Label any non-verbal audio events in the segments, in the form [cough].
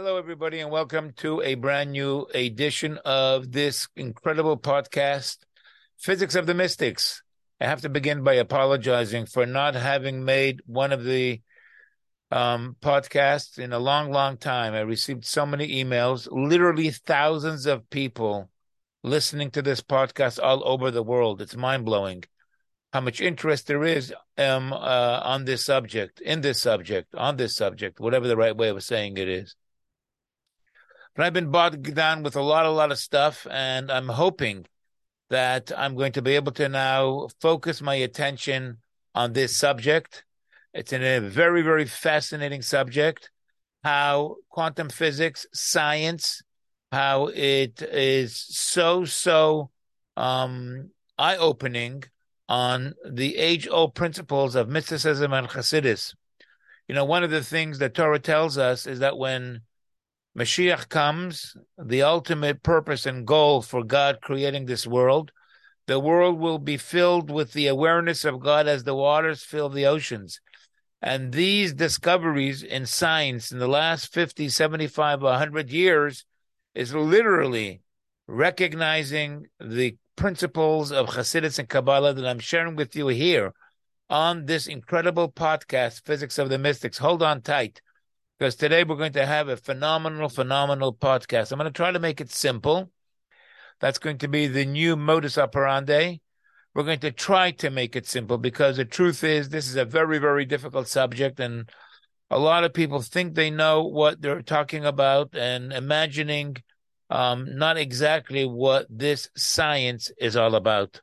Hello, everybody, and welcome to a brand new edition of this incredible podcast, Physics of the Mystics. I have to begin by apologizing for not having made one of the um, podcasts in a long, long time. I received so many emails, literally thousands of people listening to this podcast all over the world. It's mind blowing how much interest there is um, uh, on this subject, in this subject, on this subject, whatever the right way of saying it is. But I've been bogged down with a lot, a lot of stuff, and I'm hoping that I'm going to be able to now focus my attention on this subject. It's a very, very fascinating subject. How quantum physics, science, how it is so, so um, eye opening on the age old principles of mysticism and Hasidus. You know, one of the things that Torah tells us is that when Mashiach comes, the ultimate purpose and goal for God creating this world, the world will be filled with the awareness of God as the waters fill the oceans. And these discoveries in science in the last 50, 75, 100 years is literally recognizing the principles of Hasidus and Kabbalah that I'm sharing with you here on this incredible podcast, Physics of the Mystics. Hold on tight because today we're going to have a phenomenal, phenomenal podcast. I'm going to try to make it simple. That's going to be the new modus operandi. We're going to try to make it simple because the truth is, this is a very, very difficult subject. And a lot of people think they know what they're talking about and imagining um, not exactly what this science is all about.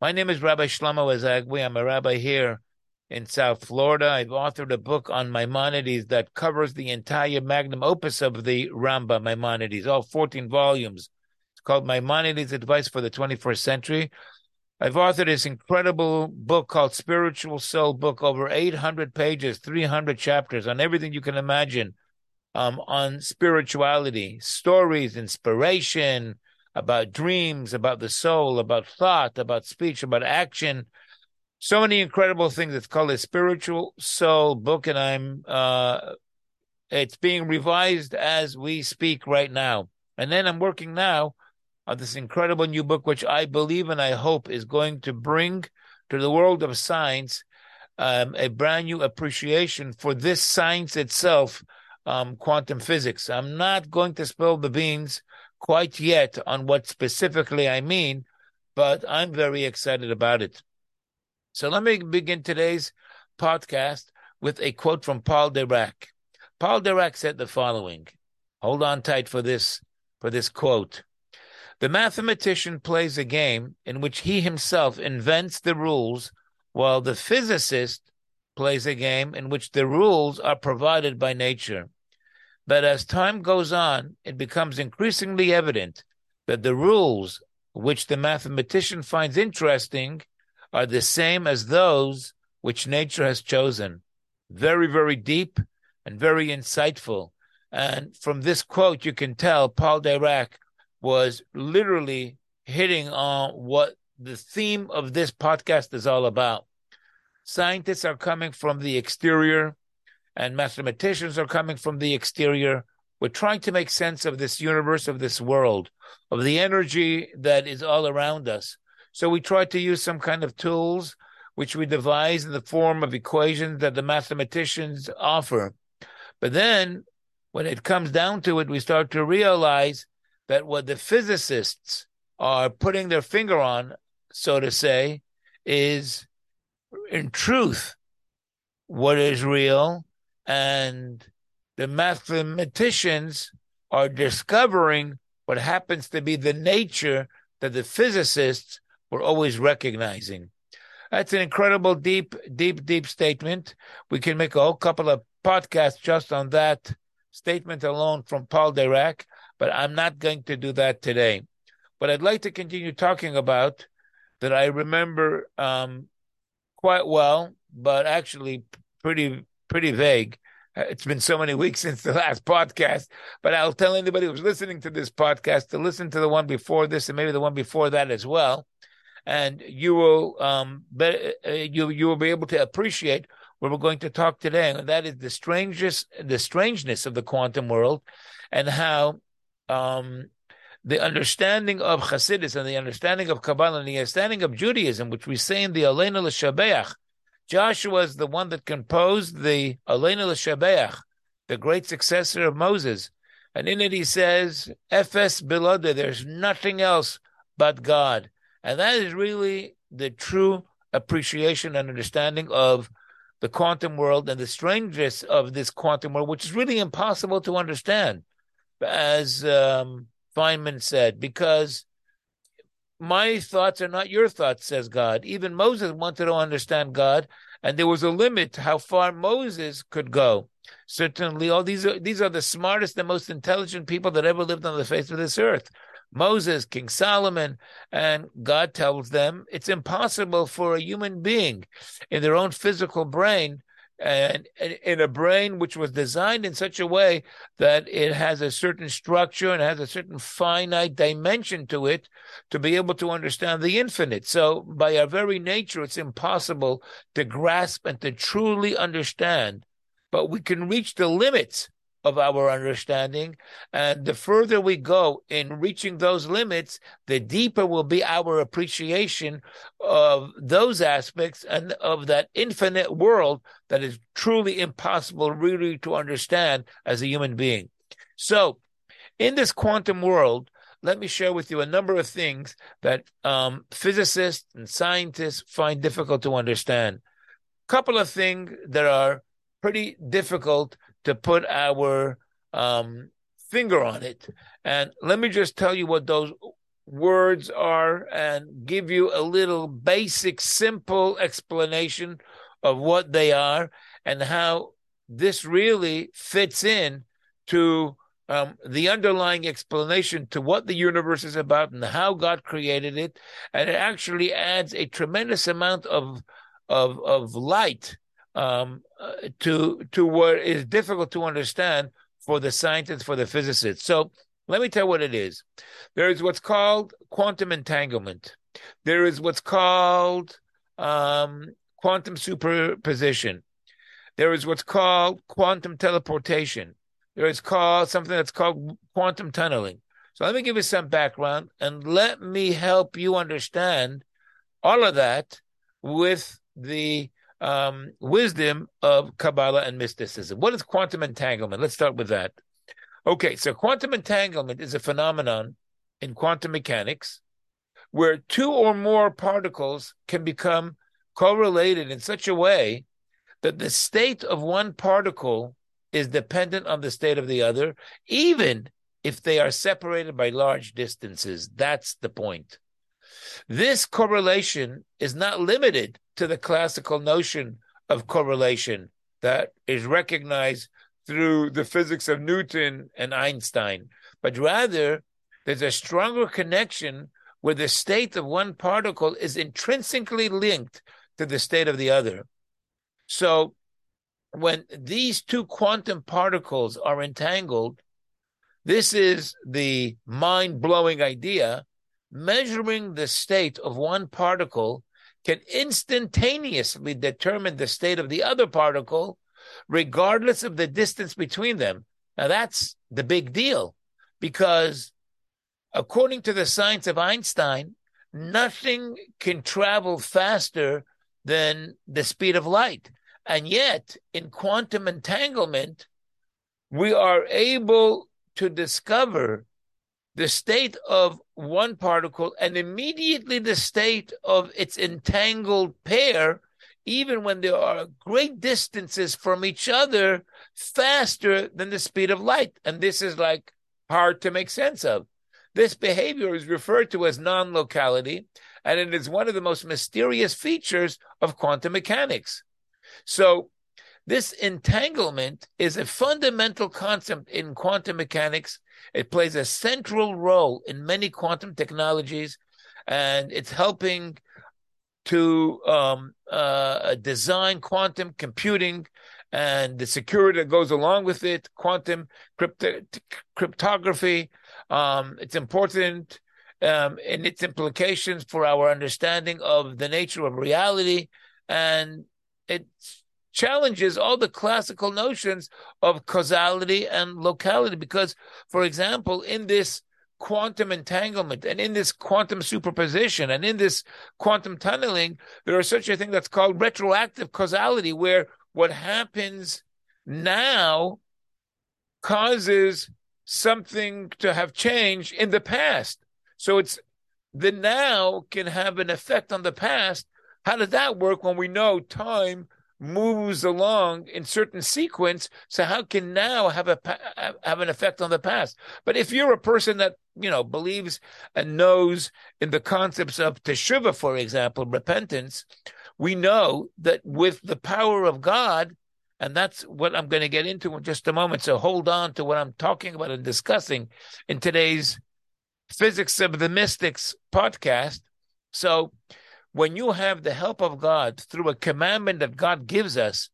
My name is Rabbi Shlomo Ezagui. I'm a rabbi here in South Florida. I've authored a book on Maimonides that covers the entire magnum opus of the Rambam Maimonides, all 14 volumes. It's called Maimonides Advice for the 21st Century. I've authored this incredible book called Spiritual Soul Book, over 800 pages, 300 chapters on everything you can imagine um, on spirituality, stories, inspiration, about dreams, about the soul, about thought, about speech, about action, so many incredible things. It's called a spiritual soul book, and I'm uh, it's being revised as we speak right now. And then I'm working now on this incredible new book, which I believe and I hope is going to bring to the world of science um, a brand new appreciation for this science itself, um, quantum physics. I'm not going to spill the beans quite yet on what specifically I mean, but I'm very excited about it. So let me begin today's podcast with a quote from Paul Dirac. Paul Dirac said the following. Hold on tight for this for this quote. The mathematician plays a game in which he himself invents the rules, while the physicist plays a game in which the rules are provided by nature. But as time goes on, it becomes increasingly evident that the rules which the mathematician finds interesting are the same as those which nature has chosen. Very, very deep and very insightful. And from this quote, you can tell Paul Dirac was literally hitting on what the theme of this podcast is all about. Scientists are coming from the exterior, and mathematicians are coming from the exterior. We're trying to make sense of this universe, of this world, of the energy that is all around us. So we try to use some kind of tools which we devise in the form of equations that the mathematicians offer. But then when it comes down to it, we start to realize that what the physicists are putting their finger on, so to say, is in truth what is real. And the mathematicians are discovering what happens to be the nature that the physicists we're always recognizing. That's an incredible, deep, deep, deep statement. We can make a whole couple of podcasts just on that statement alone from Paul Dirac, but I'm not going to do that today. But I'd like to continue talking about that I remember um, quite well, but actually pretty pretty vague. It's been so many [laughs] weeks since the last podcast, but I'll tell anybody who's listening to this podcast to listen to the one before this and maybe the one before that as well and you will um, be, uh, you you will be able to appreciate what we're going to talk today, and that is the strangest, the strangeness of the quantum world, and how um, the understanding of Hasidus and the understanding of Kabbalah and the understanding of Judaism, which we say in the Aleinu L'Shabeach, Joshua is the one that composed the Aleinu L'Shabeach, the great successor of Moses. And in it he says, Ephes Bilode, there's nothing else but God. And that is really the true appreciation and understanding of the quantum world and the strangeness of this quantum world, which is really impossible to understand, as um, Feynman said, because my thoughts are not your thoughts, says God. Even Moses wanted to understand God, and there was a limit to how far Moses could go. Certainly, all these are these are the smartest and most intelligent people that ever lived on the face of this earth. Moses, King Solomon, and God tells them it's impossible for a human being in their own physical brain and in a brain which was designed in such a way that it has a certain structure and has a certain finite dimension to it to be able to understand the infinite. So, by our very nature, it's impossible to grasp and to truly understand, but we can reach the limits of our understanding. And the further we go in reaching those limits, the deeper will be our appreciation of those aspects and of that infinite world that is truly impossible really to understand as a human being. So, in this quantum world, let me share with you a number of things that um, physicists and scientists find difficult to understand. A couple of things that are pretty difficult to put our um, finger on it. And let me just tell you what those words are and give you a little basic, simple explanation of what they are and how this really fits in to um, the underlying explanation to what the universe is about and how God created it, and it actually adds a tremendous amount of of of light um, uh, to to what is difficult to understand for the scientists, for the physicists. So let me tell you what it is. There is what's called quantum entanglement. There is what's called um, quantum superposition. There is what's called quantum teleportation. There is called something that's called quantum tunneling. So let me give you some background and let me help you understand all of that with the um, wisdom of Kabbalah and mysticism. What is quantum entanglement? Let's start with that. Okay, so quantum entanglement is a phenomenon in quantum mechanics where two or more particles can become correlated in such a way that the state of one particle is dependent on the state of the other, even if they are separated by large distances. That's the point. This correlation is not limited to the classical notion of correlation that is recognized through the physics of Newton and Einstein, but rather there's a stronger connection where the state of one particle is intrinsically linked to the state of the other. So when these two quantum particles are entangled, this is the mind blowing idea. Measuring the state of one particle can instantaneously determine the state of the other particle, regardless of the distance between them. Now, that's the big deal because, according to the science of Einstein, nothing can travel faster than the speed of light. And yet, in quantum entanglement, we are able to discover the state of one particle and immediately the state of its entangled pair, even when there are great distances from each other, faster than the speed of light. And this is like hard to make sense of. This behavior is referred to as non locality, and it is one of the most mysterious features of quantum mechanics. So, this entanglement is a fundamental concept in quantum mechanics it plays a central role in many quantum technologies, and it's helping to um, uh, design quantum computing and the security that goes along with it, quantum crypto- cryptography. Um, it's important um, in its implications for our understanding of the nature of reality, and it's challenges all the classical notions of causality and locality. Because, for example, in this quantum entanglement and in this quantum superposition and in this quantum tunneling, there is such a thing that's called retroactive causality, where what happens now causes something to have changed in the past. So it's the now can have an effect on the past. How does that work when we know time moves along in certain sequence. So how can now have a have an effect on the past? But if you're a person that you know believes and knows in the concepts of teshuva, for example, repentance, we know that with the power of God, and that's what I'm going to get into in just a moment. So hold on to what I'm talking about and discussing in today's Physics of the Mystics podcast. So when you have the help of God through a commandment that God gives us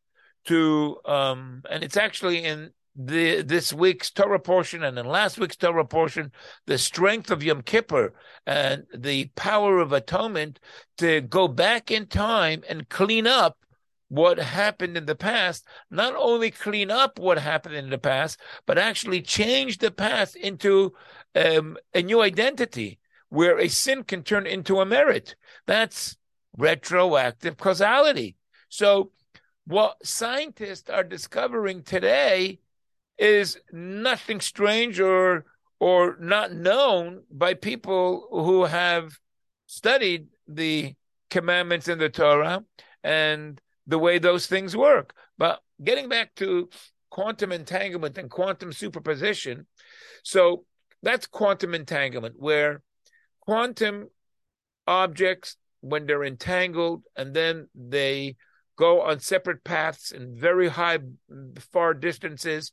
to, um, and it's actually in the this week's Torah portion and in last week's Torah portion, the strength of Yom Kippur and the power of atonement to go back in time and clean up what happened in the past, not only clean up what happened in the past, but actually change the past into um, a new identity where a sin can turn into a merit. That's retroactive causality. So, what scientists are discovering today is nothing strange or or not known by people who have studied the commandments in the Torah and the way those things work. But getting back to quantum entanglement and quantum superposition, so that's quantum entanglement, where quantum objects, when they're entangled and then they go on separate paths in very high, far distances.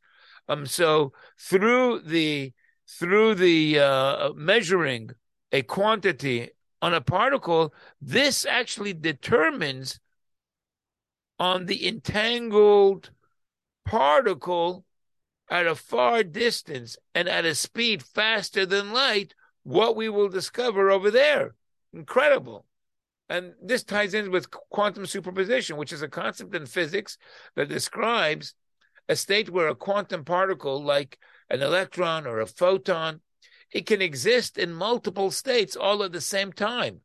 Um, so through the through the uh, measuring a quantity on a particle, this actually determines on the entangled particle at a far distance and at a speed faster than light what we will discover over there. Incredible. And this ties in with quantum superposition, which is a concept in physics that describes a state where a quantum particle, like an electron or a photon, it can exist in multiple states all at the same time.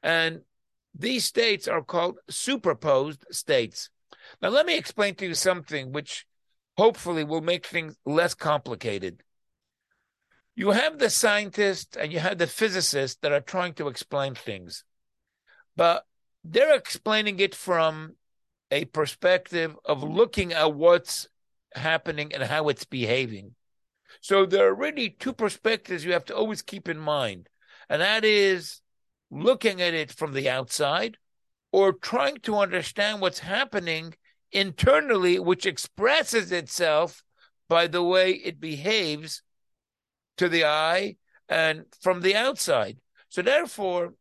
And these states are called superposed states. Now, let me explain to you something which hopefully will make things less complicated. You have the scientists and you have the physicists that are trying to explain things, but they're explaining it from a perspective of looking at what's happening and how it's behaving. So there are really two perspectives you have to always keep in mind, and that is looking at it from the outside or trying to understand what's happening internally, which expresses itself by the way it behaves to the eye and from the outside. So, therefore,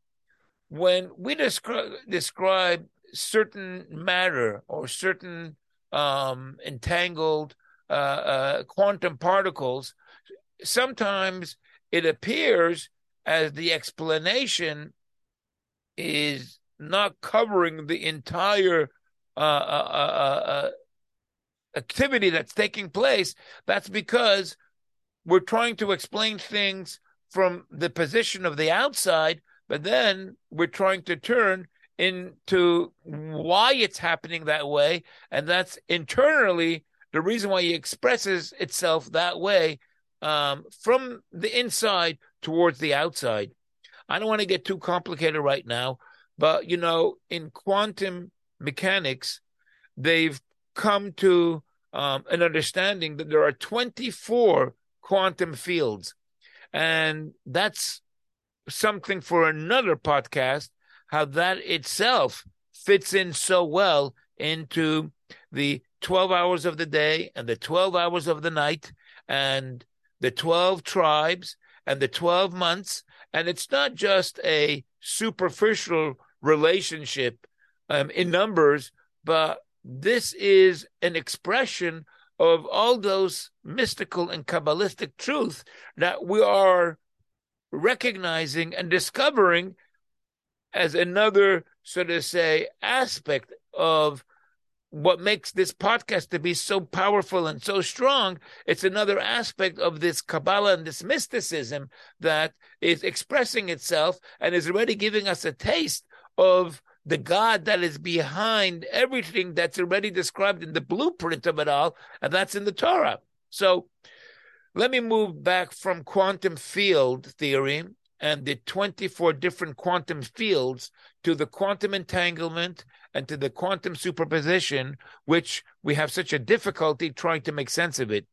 when we describe, describe certain matter or certain um, entangled uh, uh, quantum particles, sometimes it appears as the explanation is not covering the entire uh, uh, uh, uh, activity that's taking place. That's because we're trying to explain things from the position of the outside, but then we're trying to turn into why it's happening that way. And that's internally the reason why it expresses itself that way um, from the inside towards the outside. I don't want to get too complicated right now, but you know, in quantum mechanics, they've come to um, an understanding that there are 24 quantum fields. And that's something for another podcast, how that itself fits in so well into the 12 hours of the day and the 12 hours of the night and the 12 tribes and the 12 months. And it's not just a superficial relationship um, in numbers, but this is an expression of all those mystical and Kabbalistic truths that we are recognizing and discovering as another, so to say, aspect of what makes this podcast to be so powerful and so strong, it's another aspect of this Kabbalah and this mysticism that is expressing itself and is already giving us a taste of the God that is behind everything that's already described in the blueprint of it all, and that's in the Torah. So let me move back from quantum field theory and the 24 different quantum fields to the quantum entanglement and to the quantum superposition, which we have such a difficulty trying to make sense of it.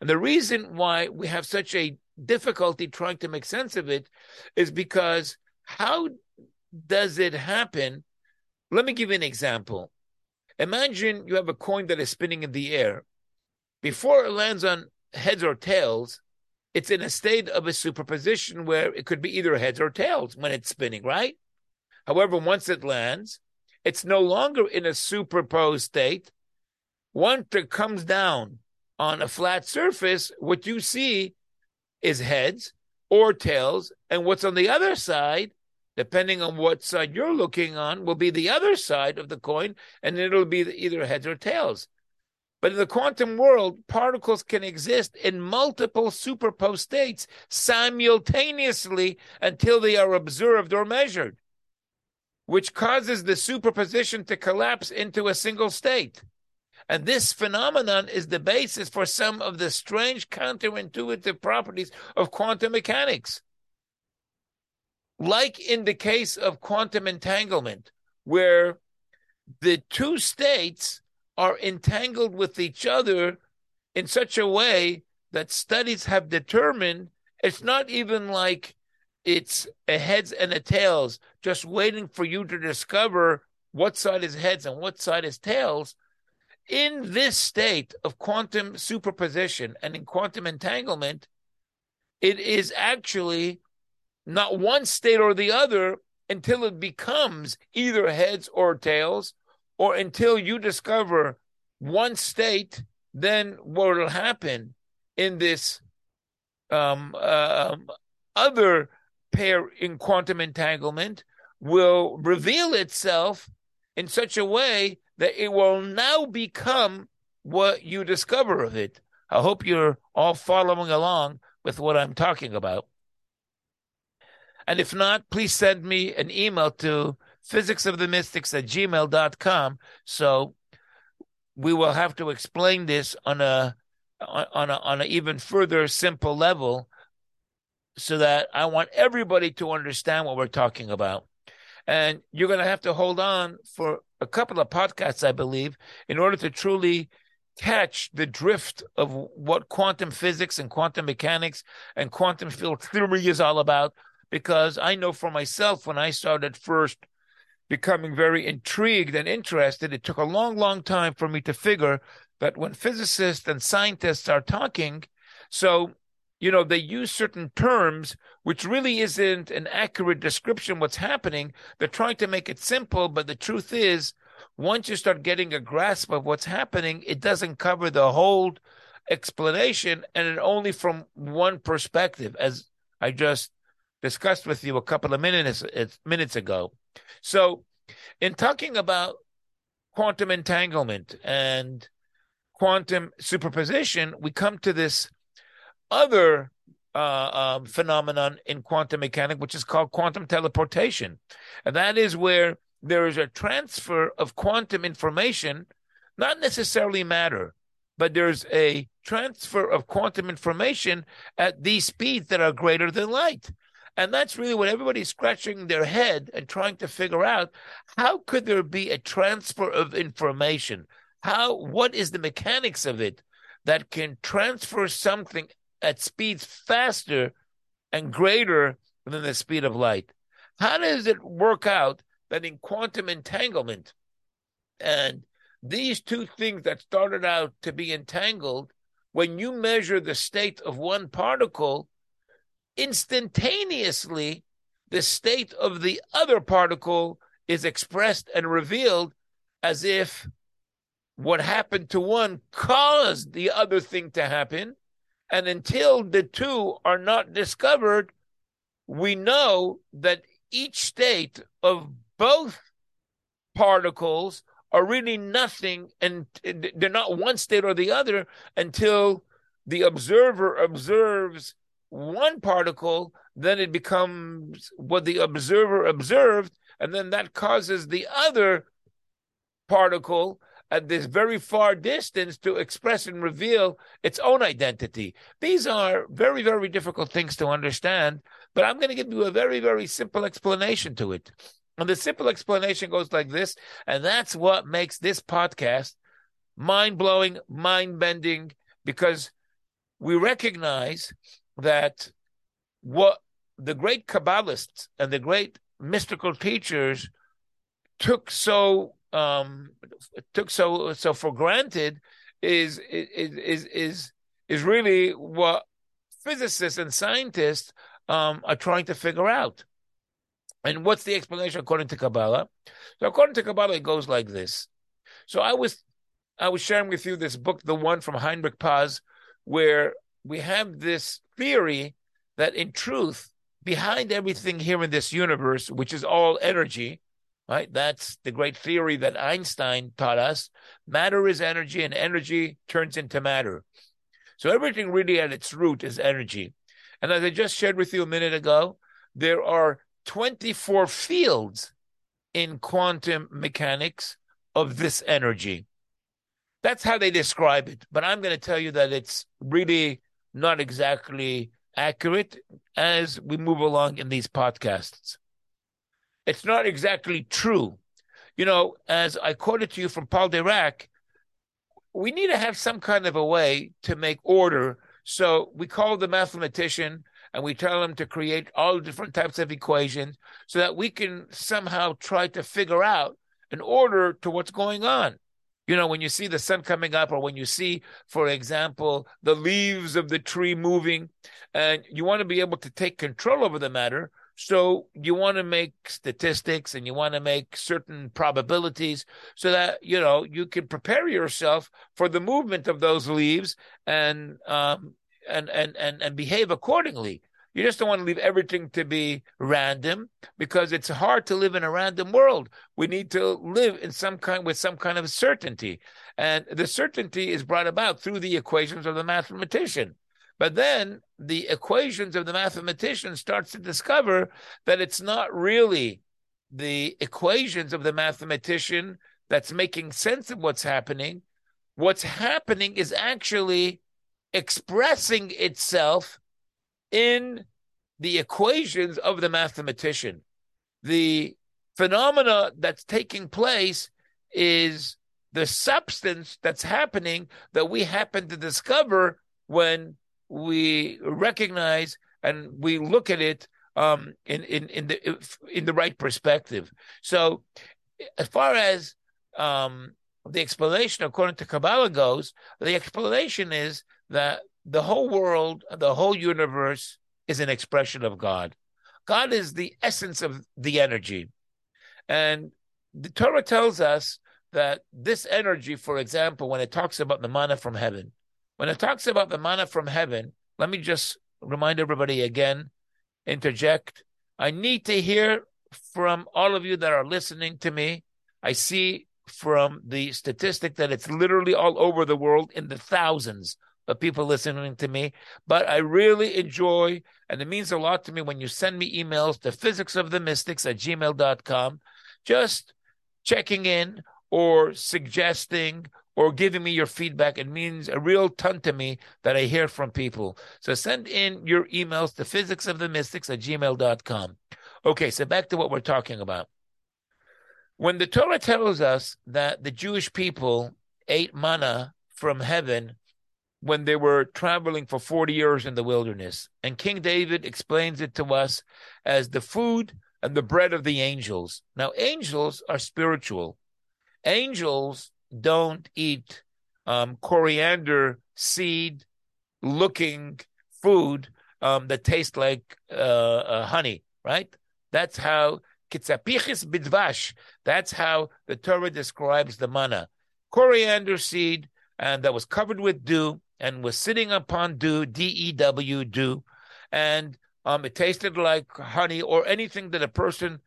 And the reason why we have such a difficulty trying to make sense of it is because how does it happen? Let me give you an example. Imagine you have a coin that is spinning in the air. Before it lands on heads or tails, it's in a state of a superposition where it could be either heads or tails when it's spinning, right? However, once it lands, it's no longer in a superposed state. Once it comes down on a flat surface, what you see is heads or tails, and what's on the other side, depending on what side you're looking on, will be the other side of the coin, and it'll be either heads or tails. But in the quantum world, particles can exist in multiple superposed states simultaneously until they are observed or measured, which causes the superposition to collapse into a single state. And this phenomenon is the basis for some of the strange counterintuitive properties of quantum mechanics. Like in the case of quantum entanglement, where the two states are entangled with each other in such a way that studies have determined it's not even like it's a heads and a tails, just waiting for you to discover what side is heads and what side is tails. In this state of quantum superposition and in quantum entanglement, it is actually not one state or the other until it becomes either heads or tails, or until you discover one state, then what will happen in this um, uh, other pair in quantum entanglement will reveal itself in such a way that it will now become what you discover of it. I hope you're all following along with what I'm talking about. And if not, please send me an email to physicsofthemystics at gmail.com. So we will have to explain this on a on a on an even further simple level so that I want everybody to understand what we're talking about. And you're going to have to hold on for a couple of podcasts, I believe, in order to truly catch the drift of what quantum physics and quantum mechanics and quantum field theory is all about. Because I know for myself, when I started first becoming very intrigued and interested. It took a long, long time for me to figure that when physicists and scientists are talking, so you know they use certain terms which really isn't an accurate description what's happening they're trying to make it simple but the truth is once you start getting a grasp of what's happening it doesn't cover the whole explanation and it only from one perspective as i just discussed with you a couple of minutes minutes ago so, in talking about quantum entanglement and quantum superposition, we come to this other uh, um, phenomenon in quantum mechanics, which is called quantum teleportation. And that is where there is a transfer of quantum information, not necessarily matter, but there's a transfer of quantum information at these speeds that are greater than light. And that's really what everybody's scratching their head and trying to figure out. How could there be a transfer of information? How, what is the mechanics of it that can transfer something at speeds faster and greater than the speed of light? How does it work out that in quantum entanglement and these two things that started out to be entangled, when you measure the state of one particle, instantaneously the state of the other particle is expressed and revealed as if what happened to one caused the other thing to happen. And until the two are not discovered, we know that each state of both particles are really nothing, and they're not one state or the other until the observer observes one particle, then it becomes what the observer observed, and then that causes the other particle at this very far distance to express and reveal its own identity. These are very, very difficult things to understand, but I'm going to give you a very, very simple explanation to it. And the simple explanation goes like this, and that's what makes this podcast mind blowing, mind bending, because we recognize that what the great Kabbalists and the great mystical teachers took so um, took so so for granted is is is is is really what physicists and scientists um, are trying to figure out. And what's the explanation according to Kabbalah? So according to Kabbalah, it goes like this. So I was I was sharing with you this book, the one from Heinrich Päs, where we have this theory that in truth, behind everything here in this universe, which is all energy, right? That's the great theory that Einstein taught us. Matter is energy, and energy turns into matter. So everything really at its root is energy. And as I just shared with you a minute ago, there are 24 fields in quantum mechanics of this energy. That's how they describe it. But I'm going to tell you that it's really not exactly accurate as we move along in these podcasts. It's not exactly true. You know, as I quoted to you from Paul Dirac, we need to have some kind of a way to make order. So we call the mathematician and we tell him to create all different types of equations so that we can somehow try to figure out an order to what's going on. You know, when you see the sun coming up, or when you see, for example, the leaves of the tree moving, and you want to be able to take control over the matter. So you want to make statistics and you want to make certain probabilities so that you know you can prepare yourself for the movement of those leaves and um, and and and and behave accordingly. You just don't want to leave everything to be random because it's hard to live in a random world. We need to live in some kind with some kind of certainty. And the certainty is brought about through the equations of the mathematician. But then the equations of the mathematician starts to discover that it's not really the equations of the mathematician that's making sense of what's happening. What's happening is actually expressing itself in the equations of the mathematician. The phenomena that's taking place is the substance that's happening that we happen to discover when we recognize and we look at it um, in in in the in the right perspective. So, as far as um, the explanation according to Kabbalah goes, the explanation is that the whole world, the whole universe is an expression of God. God is the essence of the energy. And the Torah tells us that this energy, for example, when it talks about the manna from heaven, when it talks about the manna from heaven, let me just remind everybody again, interject. I need to hear from all of you that are listening to me. I see from the statistic that it's literally all over the world in the thousands of people listening to me, but I really enjoy, and it means a lot to me when you send me emails to physicsofthemystics at gmail.com, just checking in or suggesting or giving me your feedback. It means a real ton to me that I hear from people. So send in your emails to physicsofthemystics at gmail.com. Okay, so back to what we're talking about. When the Torah tells us that the Jewish people ate manna from heaven when they were traveling for 40 years in the wilderness. And King David explains it to us as the food and the bread of the angels. Now, angels are spiritual. Angels don't eat um, coriander seed looking food um, that tastes like uh, uh, honey, right? That's how bidvash. That's how the Torah describes the manna. Coriander seed, and that was covered with dew, and was sitting upon dew, D E W, dew, and um, it tasted like honey or anything that a person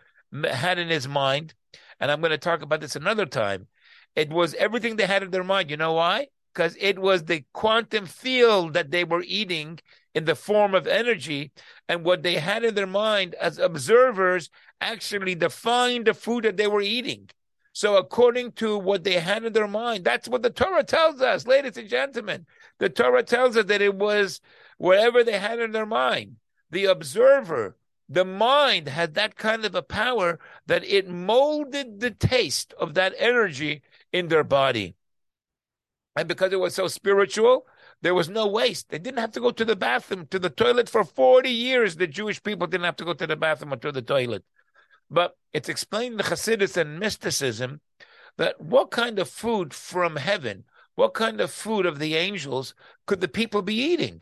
had in his mind. And I'm going to talk about this another time. It was everything they had in their mind. You know why? Because it was the quantum field that they were eating in the form of energy. And what they had in their mind as observers actually defined the food that they were eating. So, according to what they had in their mind, that's what the Torah tells us, ladies and gentlemen. The Torah tells us that it was whatever they had in their mind. The observer, the mind had that kind of a power that it molded the taste of that energy in their body. And because it was so spiritual, there was no waste. They didn't have to go to the bathroom, to the toilet for 40 years. The Jewish people didn't have to go to the bathroom or to the toilet. But it's explained in the Hasidus and mysticism that what kind of food from heaven, what kind of food of the angels could the people be eating?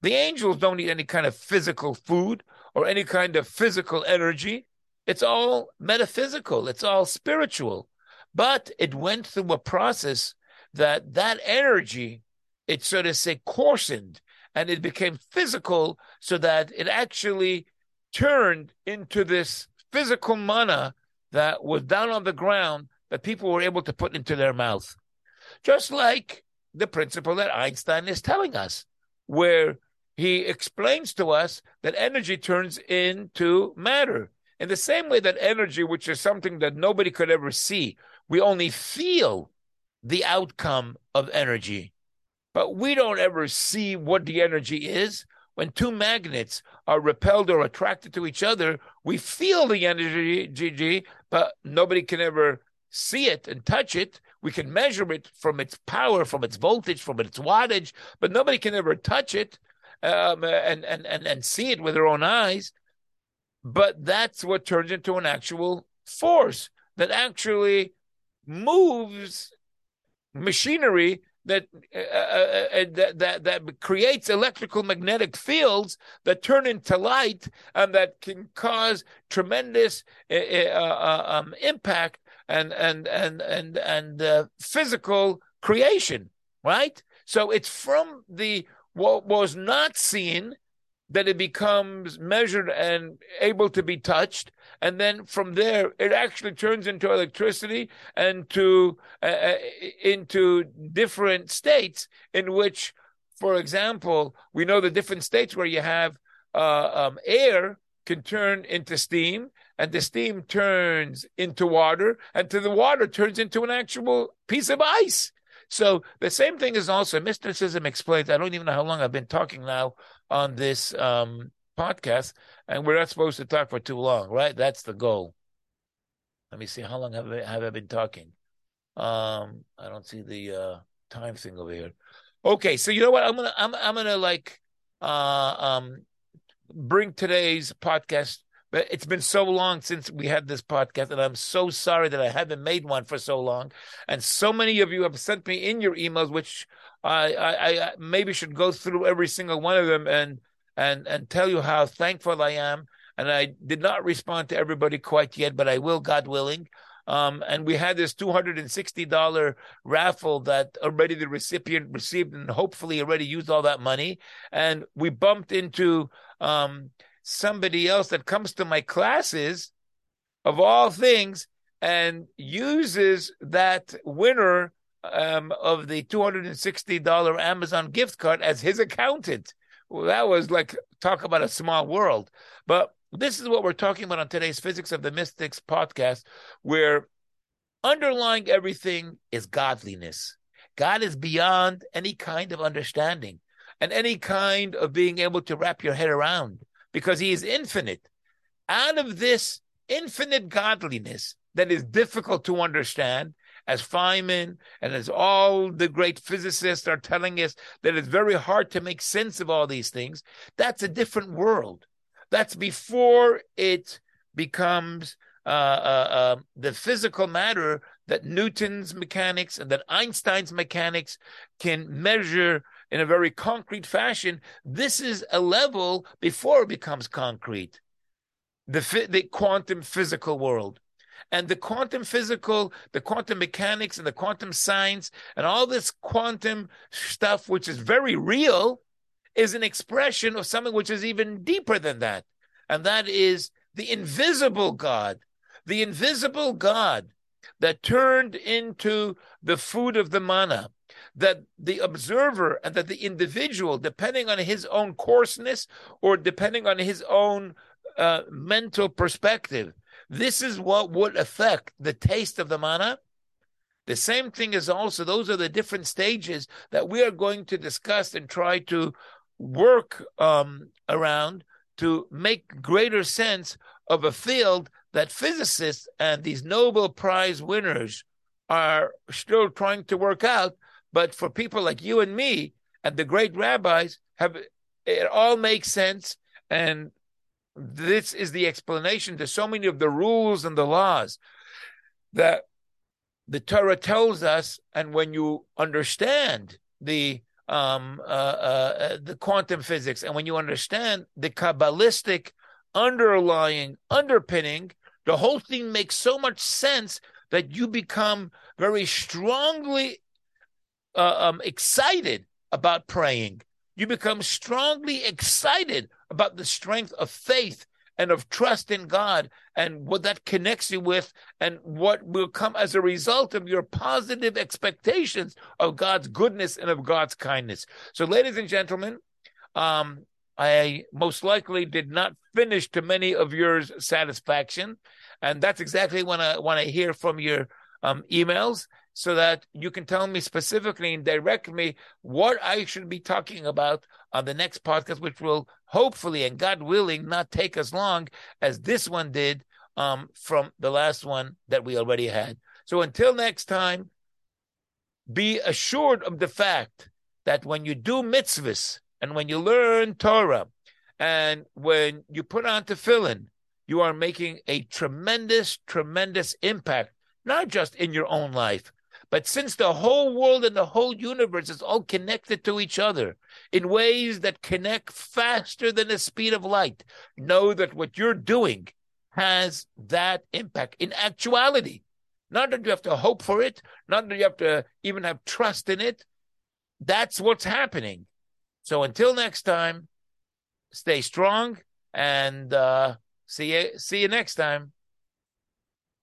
The angels don't eat any kind of physical food or any kind of physical energy. It's all metaphysical, it's all spiritual. But it went through a process that that energy, it sort of say coarsened and it became physical so that it actually turned into this physical manna that was down on the ground that people were able to put into their mouth. Just like the principle that Einstein is telling us, where he explains to us that energy turns into matter. In the same way that energy, which is something that nobody could ever see, we only feel the outcome of energy, but we don't ever see what the energy is when two magnets are repelled or attracted to each other, we feel the energy, but nobody can ever see it and touch it. We can measure it from its power, from its voltage, from its wattage, but nobody can ever touch it um, and, and, and, and see it with their own eyes. But that's what turns into an actual force that actually moves machinery that, uh, uh, uh, that that that creates electrical magnetic fields that turn into light and that can cause tremendous uh, uh, um, impact and and and and and uh, physical creation. Right. So it's from the what was not seen that it becomes measured and able to be touched and then from there it actually turns into electricity and to uh, uh, into different states in which for example we know the different states where you have uh, um, air can turn into steam and the steam turns into water and to the water turns into an actual piece of ice so the same thing is also mysticism explains i don't even know how long i've been talking now on this um, podcast, and we're not supposed to talk for too long, right? That's the goal. Let me see. How long have I, have I been talking? Um, I don't see the uh, time thing over here. Okay, so you know what? I'm gonna I'm I'm gonna like uh, um bring today's podcast. But it's been so long since we had this podcast, and I'm so sorry that I haven't made one for so long. And so many of you have sent me in your emails, which I, I, I maybe should go through every single one of them and and and tell you how thankful I am. And I did not respond to everybody quite yet, but I will, God willing. Um, and we had this $260 raffle that already the recipient received and hopefully already used all that money. And we bumped into um, somebody else that comes to my classes of all things and uses that winner um, of the $260 Amazon gift card as his accountant. Well, that was like talk about a small world. But this is what we're talking about on today's Physics of the Mystics podcast, where underlying everything is godliness. God is beyond any kind of understanding and any kind of being able to wrap your head around because he is infinite. Out of this infinite godliness that is difficult to understand, as Feynman and as all the great physicists are telling us that it's very hard to make sense of all these things, that's a different world. That's before it becomes uh, uh, uh, the physical matter that Newton's mechanics and that Einstein's mechanics can measure in a very concrete fashion. This is a level before it becomes concrete. The, the quantum physical world and the quantum physical, the quantum mechanics, and the quantum science, and all this quantum stuff, which is very real, is an expression of something which is even deeper than that. And that is the invisible God. The invisible God that turned into the food of the manna, that the observer and that the individual, depending on his own coarseness or depending on his own uh, mental perspective, this is what would affect the taste of the manna. The same thing is also, those are the different stages that we are going to discuss and try to work um, around to make greater sense of a field that physicists and these Nobel Prize winners are still trying to work out. But for people like you and me and the great rabbis, have it all makes sense. And this is the explanation to so many of the rules and the laws that the Torah tells us. And when you understand the um, uh, uh, uh, the quantum physics, and when you understand the kabbalistic underlying underpinning, the whole thing makes so much sense that you become very strongly uh, um, excited about praying. You become strongly excited about the strength of faith and of trust in God and what that connects you with and what will come as a result of your positive expectations of God's goodness and of God's kindness. So, ladies and gentlemen, um, I most likely did not finish to many of your satisfaction. And that's exactly what I want to hear from your um, emails so that you can tell me specifically and direct me what I should be talking about on the next podcast, which will hopefully and God willing not take as long as this one did um, from the last one that we already had. So until next time, be assured of the fact that when you do mitzvahs and when you learn Torah and when you put on tefillin, you are making a tremendous, tremendous impact, not just in your own life, but since the whole world and the whole universe is all connected to each other in ways that connect faster than the speed of light, know that what you're doing has that impact in actuality. Not that you have to hope for it, not that you have to even have trust in it. That's what's happening. So until next time, stay strong and uh, see you see you next time.